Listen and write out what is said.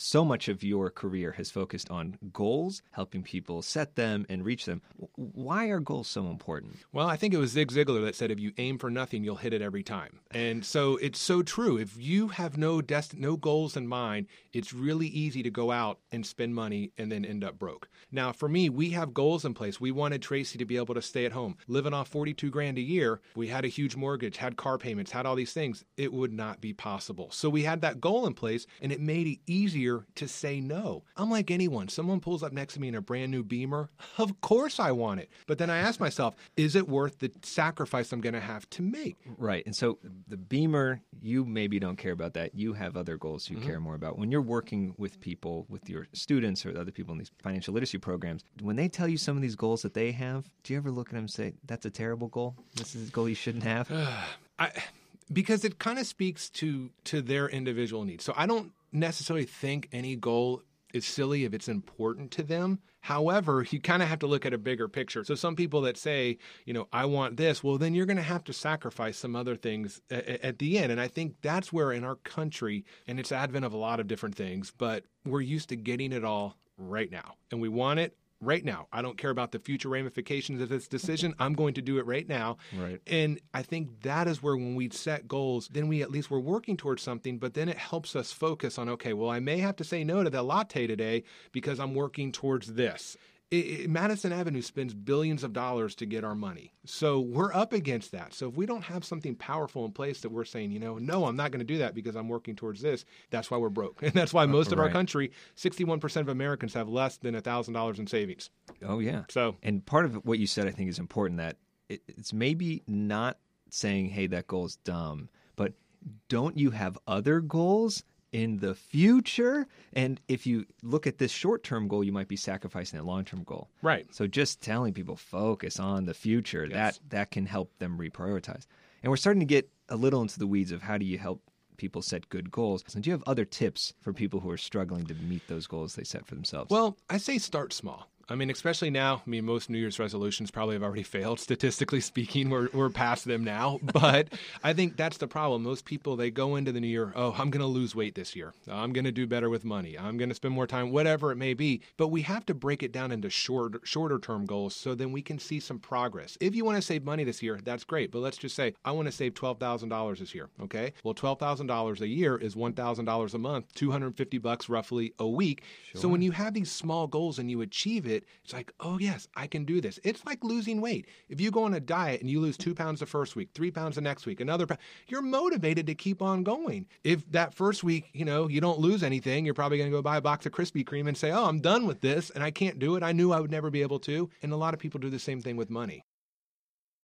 so much of your career has focused on goals, helping people set them and reach them. Why are goals so important? Well, I think it was Zig Ziglar that said, "If you aim for nothing, you'll hit it every time." And so it's so true. If you have no dest- no goals in mind, it's really easy to go out and spend money and then end up broke. Now, for me, we have goals in place. We wanted Tracy to be able to stay at home, living off forty-two grand a year. We had a huge mortgage, had car payments, had all these things. It would not be possible. So we had that goal in place, and it made it easier to say no. I'm like anyone. Someone pulls up next to me in a brand new Beamer. Of course I want it. But then I ask myself, is it worth the sacrifice I'm going to have to make? Right. And so the Beamer, you maybe don't care about that. You have other goals you mm-hmm. care more about. When you're working with people, with your students or other people in these financial literacy programs, when they tell you some of these goals that they have, do you ever look at them and say, that's a terrible goal? This is a goal you shouldn't have? I because it kind of speaks to to their individual needs. So I don't necessarily think any goal is silly if it's important to them. However, you kind of have to look at a bigger picture. So some people that say, you know, I want this, well, then you're going to have to sacrifice some other things at, at the end. And I think that's where in our country, and it's advent of a lot of different things, but we're used to getting it all right now. And we want it right now. I don't care about the future ramifications of this decision. I'm going to do it right now. Right. And I think that is where when we set goals, then we at least we're working towards something, but then it helps us focus on okay, well, I may have to say no to the latte today because I'm working towards this it, it, Madison Avenue spends billions of dollars to get our money. So we're up against that. So if we don't have something powerful in place that we're saying, you know, no, I'm not going to do that because I'm working towards this, that's why we're broke. And that's why uh, most of right. our country, 61% of Americans have less than $1,000 in savings. Oh, yeah. So, and part of what you said, I think, is important that it, it's maybe not saying, hey, that goal is dumb, but don't you have other goals in the future. And if you look at this short term goal, you might be sacrificing that long term goal. Right. So just telling people focus on the future, yes. that that can help them reprioritize. And we're starting to get a little into the weeds of how do you help people set good goals. So do you have other tips for people who are struggling to meet those goals they set for themselves? Well, I say start small. I mean, especially now. I mean, most New Year's resolutions probably have already failed. Statistically speaking, we're we're past them now. But I think that's the problem. Most people they go into the new year, oh, I'm going to lose weight this year. I'm going to do better with money. I'm going to spend more time, whatever it may be. But we have to break it down into short, shorter term goals so then we can see some progress. If you want to save money this year, that's great. But let's just say I want to save twelve thousand dollars this year. Okay, well, twelve thousand dollars a year is one thousand dollars a month, two hundred fifty bucks roughly a week. Sure. So when you have these small goals and you achieve it it's like, oh, yes, I can do this. It's like losing weight. If you go on a diet and you lose two pounds the first week, three pounds the next week, another pound, you're motivated to keep on going. If that first week, you know, you don't lose anything, you're probably going to go buy a box of Krispy Kreme and say, oh, I'm done with this and I can't do it. I knew I would never be able to. And a lot of people do the same thing with money.